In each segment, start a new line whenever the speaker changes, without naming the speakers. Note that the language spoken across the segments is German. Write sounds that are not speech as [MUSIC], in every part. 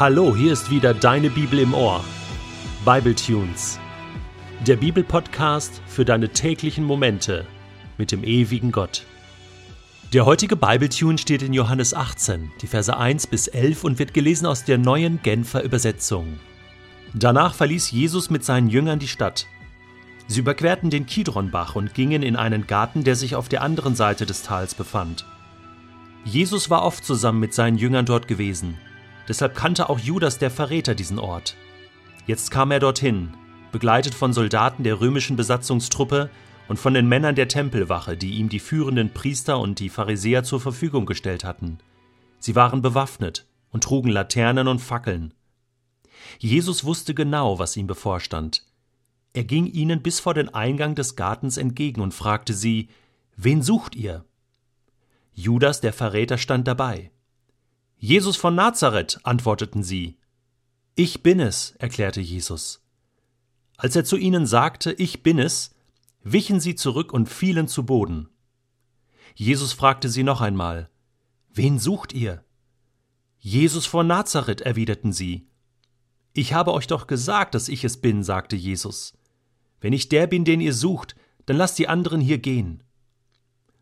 Hallo, hier ist wieder deine Bibel im Ohr. Bible Tunes. Der Bibelpodcast für deine täglichen Momente mit dem ewigen Gott. Der heutige Bibletune steht in Johannes 18, die Verse 1 bis 11 und wird gelesen aus der neuen Genfer Übersetzung. Danach verließ Jesus mit seinen Jüngern die Stadt. Sie überquerten den Kidronbach und gingen in einen Garten, der sich auf der anderen Seite des Tals befand. Jesus war oft zusammen mit seinen Jüngern dort gewesen. Deshalb kannte auch Judas der Verräter diesen Ort. Jetzt kam er dorthin, begleitet von Soldaten der römischen Besatzungstruppe und von den Männern der Tempelwache, die ihm die führenden Priester und die Pharisäer zur Verfügung gestellt hatten. Sie waren bewaffnet und trugen Laternen und Fackeln. Jesus wusste genau, was ihm bevorstand. Er ging ihnen bis vor den Eingang des Gartens entgegen und fragte sie Wen sucht ihr? Judas der Verräter stand dabei. Jesus von Nazareth, antworteten sie. Ich bin es, erklärte Jesus. Als er zu ihnen sagte, Ich bin es, wichen sie zurück und fielen zu Boden. Jesus fragte sie noch einmal, Wen sucht ihr? Jesus von Nazareth, erwiderten sie. Ich habe euch doch gesagt, dass ich es bin, sagte Jesus. Wenn ich der bin, den ihr sucht, dann lasst die anderen hier gehen.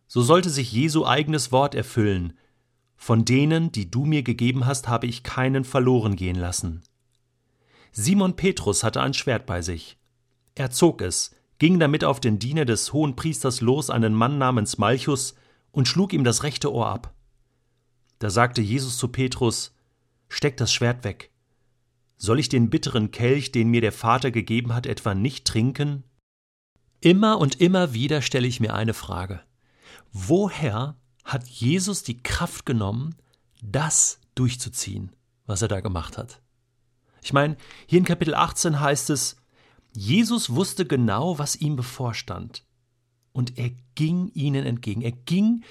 So sollte sich Jesu eigenes Wort erfüllen, von denen, die du mir gegeben hast, habe ich keinen verloren gehen lassen. Simon Petrus hatte ein Schwert bei sich. Er zog es, ging damit auf den Diener des hohen Priesters los, einen Mann namens Malchus, und schlug ihm das rechte Ohr ab. Da sagte Jesus zu Petrus: Steck das Schwert weg. Soll ich den bitteren Kelch, den mir der Vater gegeben hat, etwa nicht trinken? Immer und immer wieder stelle ich mir eine Frage. Woher hat Jesus die Kraft genommen, das durchzuziehen, was er da gemacht hat. Ich meine, hier in Kapitel 18 heißt es, Jesus wusste genau, was ihm bevorstand. Und er ging ihnen entgegen. Er ging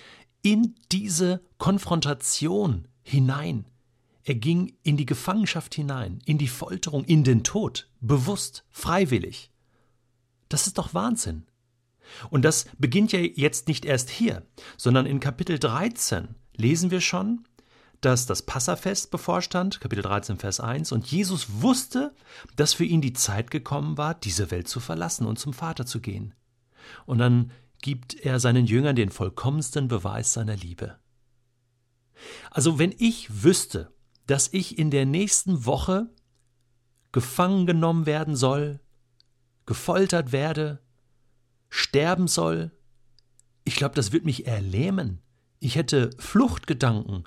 in diese Konfrontation hinein. Er ging in die Gefangenschaft hinein, in die Folterung, in den Tod, bewusst, freiwillig. Das ist doch Wahnsinn. Und das beginnt ja jetzt nicht erst hier, sondern in Kapitel 13 lesen wir schon, dass das Passafest bevorstand, Kapitel 13, Vers 1, und Jesus wusste, dass für ihn die Zeit gekommen war, diese Welt zu verlassen und zum Vater zu gehen. Und dann gibt er seinen Jüngern den vollkommensten Beweis seiner Liebe. Also wenn ich wüsste, dass ich in der nächsten Woche gefangen genommen werden soll, gefoltert werde, sterben soll, ich glaube, das würde mich erlähmen. Ich hätte Fluchtgedanken.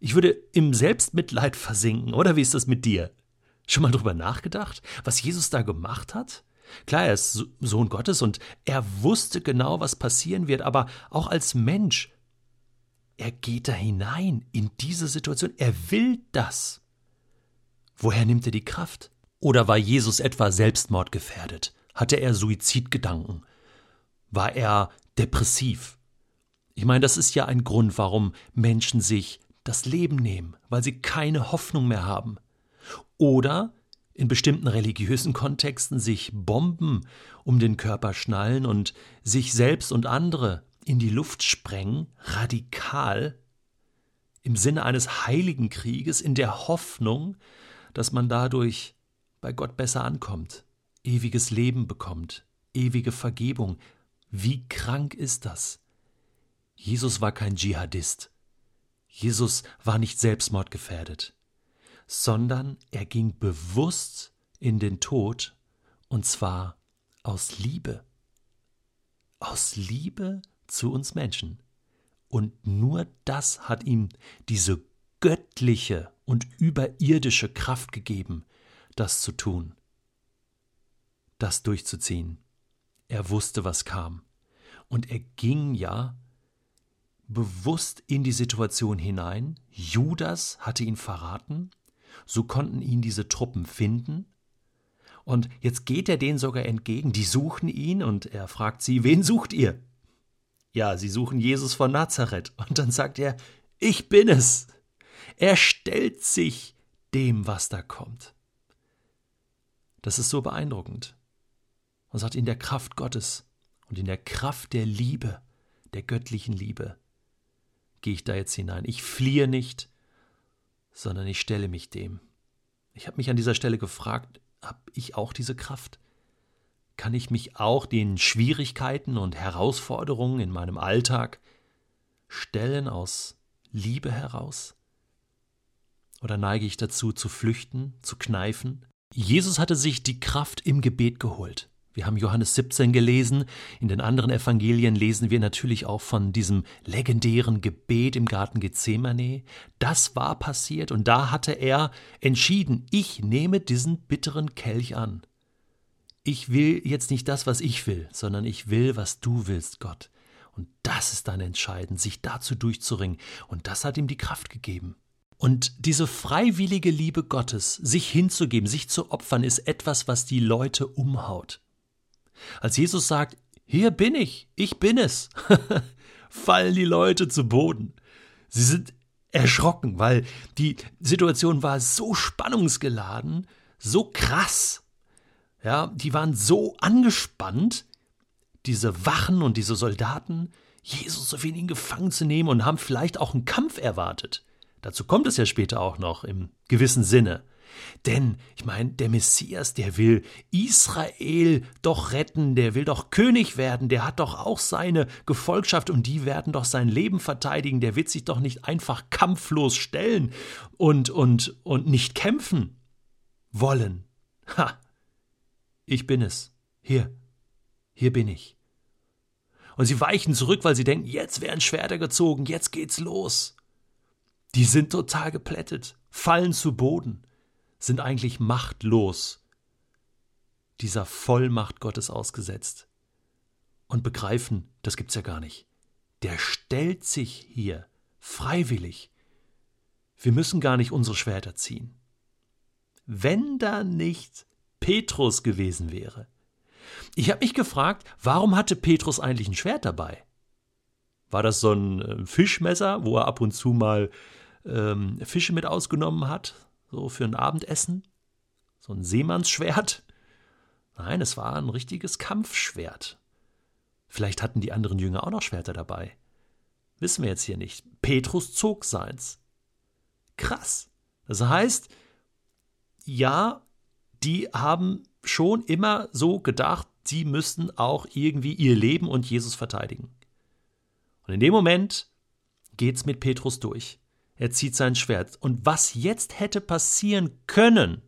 Ich würde im Selbstmitleid versinken, oder wie ist das mit dir? Schon mal drüber nachgedacht, was Jesus da gemacht hat? Klar, er ist Sohn Gottes und er wusste genau, was passieren wird, aber auch als Mensch, er geht da hinein in diese Situation, er will das. Woher nimmt er die Kraft? Oder war Jesus etwa selbstmordgefährdet? Hatte er Suizidgedanken? War er depressiv? Ich meine, das ist ja ein Grund, warum Menschen sich das Leben nehmen, weil sie keine Hoffnung mehr haben. Oder in bestimmten religiösen Kontexten sich Bomben um den Körper schnallen und sich selbst und andere in die Luft sprengen, radikal, im Sinne eines heiligen Krieges, in der Hoffnung, dass man dadurch bei Gott besser ankommt, ewiges Leben bekommt, ewige Vergebung, wie krank ist das? Jesus war kein Dschihadist. Jesus war nicht selbstmordgefährdet, sondern er ging bewusst in den Tod, und zwar aus Liebe. Aus Liebe zu uns Menschen. Und nur das hat ihm diese göttliche und überirdische Kraft gegeben, das zu tun, das durchzuziehen. Er wusste, was kam. Und er ging ja bewusst in die Situation hinein. Judas hatte ihn verraten. So konnten ihn diese Truppen finden. Und jetzt geht er denen sogar entgegen. Die suchen ihn und er fragt sie, wen sucht ihr? Ja, sie suchen Jesus von Nazareth. Und dann sagt er, ich bin es. Er stellt sich dem, was da kommt. Das ist so beeindruckend und sagt, in der Kraft Gottes und in der Kraft der Liebe, der göttlichen Liebe, gehe ich da jetzt hinein. Ich fliehe nicht, sondern ich stelle mich dem. Ich habe mich an dieser Stelle gefragt, habe ich auch diese Kraft? Kann ich mich auch den Schwierigkeiten und Herausforderungen in meinem Alltag stellen aus Liebe heraus? Oder neige ich dazu zu flüchten, zu kneifen? Jesus hatte sich die Kraft im Gebet geholt. Wir haben Johannes 17 gelesen. In den anderen Evangelien lesen wir natürlich auch von diesem legendären Gebet im Garten Gethsemane. Das war passiert und da hatte er entschieden, ich nehme diesen bitteren Kelch an. Ich will jetzt nicht das, was ich will, sondern ich will, was du willst, Gott. Und das ist dann entscheidend, sich dazu durchzuringen. Und das hat ihm die Kraft gegeben. Und diese freiwillige Liebe Gottes, sich hinzugeben, sich zu opfern, ist etwas, was die Leute umhaut. Als Jesus sagt, hier bin ich, ich bin es, [LAUGHS] fallen die Leute zu Boden. Sie sind erschrocken, weil die Situation war so spannungsgeladen, so krass. Ja, die waren so angespannt, diese Wachen und diese Soldaten, Jesus so wenig gefangen zu nehmen und haben vielleicht auch einen Kampf erwartet. Dazu kommt es ja später auch noch im gewissen Sinne. Denn, ich meine, der Messias, der will Israel doch retten, der will doch König werden, der hat doch auch seine Gefolgschaft und die werden doch sein Leben verteidigen, der wird sich doch nicht einfach kampflos stellen und, und, und nicht kämpfen wollen. Ha! Ich bin es. Hier. Hier bin ich. Und sie weichen zurück, weil sie denken, jetzt werden Schwerter gezogen, jetzt geht's los. Die sind total geplättet, fallen zu Boden sind eigentlich machtlos, dieser Vollmacht Gottes ausgesetzt und begreifen, das gibt's ja gar nicht. Der stellt sich hier freiwillig. Wir müssen gar nicht unsere Schwerter ziehen. Wenn da nicht Petrus gewesen wäre. Ich habe mich gefragt, warum hatte Petrus eigentlich ein Schwert dabei? War das so ein äh, Fischmesser, wo er ab und zu mal ähm, Fische mit ausgenommen hat? So für ein Abendessen? So ein Seemannsschwert? Nein, es war ein richtiges Kampfschwert. Vielleicht hatten die anderen Jünger auch noch Schwerter dabei. Wissen wir jetzt hier nicht. Petrus zog seins. Krass. Das heißt, ja, die haben schon immer so gedacht, sie müssten auch irgendwie ihr Leben und Jesus verteidigen. Und in dem Moment geht's mit Petrus durch. Er zieht sein Schwert. Und was jetzt hätte passieren können,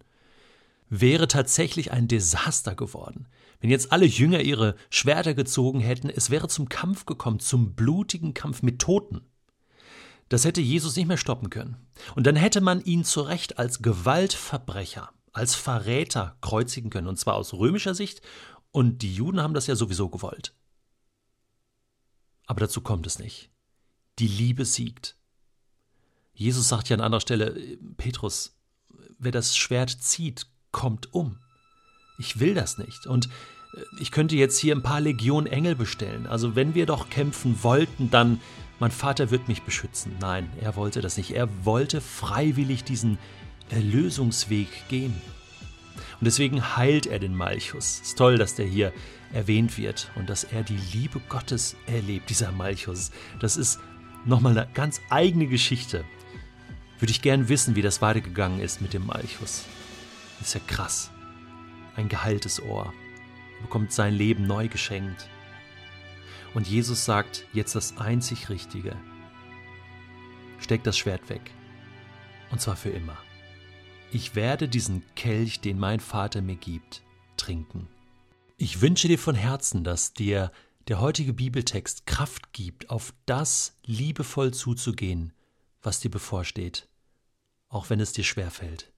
wäre tatsächlich ein Desaster geworden. Wenn jetzt alle Jünger ihre Schwerter gezogen hätten, es wäre zum Kampf gekommen, zum blutigen Kampf mit Toten. Das hätte Jesus nicht mehr stoppen können. Und dann hätte man ihn zu Recht als Gewaltverbrecher, als Verräter kreuzigen können, und zwar aus römischer Sicht, und die Juden haben das ja sowieso gewollt. Aber dazu kommt es nicht. Die Liebe siegt. Jesus sagt ja an anderer Stelle, Petrus, wer das Schwert zieht, kommt um. Ich will das nicht. Und äh, ich könnte jetzt hier ein paar Legionen Engel bestellen. Also wenn wir doch kämpfen wollten, dann mein Vater wird mich beschützen. Nein, er wollte das nicht. Er wollte freiwillig diesen Erlösungsweg gehen. Und deswegen heilt er den Malchus. Ist toll, dass der hier erwähnt wird und dass er die Liebe Gottes erlebt, dieser Malchus. Das ist nochmal eine ganz eigene Geschichte würde ich gern wissen, wie das weitergegangen ist mit dem Malchus. ist ja krass. Ein geheiltes Ohr. Er bekommt sein Leben neu geschenkt. Und Jesus sagt jetzt das einzig Richtige. Steck das Schwert weg. Und zwar für immer. Ich werde diesen Kelch, den mein Vater mir gibt, trinken. Ich wünsche dir von Herzen, dass dir der heutige Bibeltext Kraft gibt, auf das liebevoll zuzugehen, was dir bevorsteht, auch wenn es dir schwer fällt.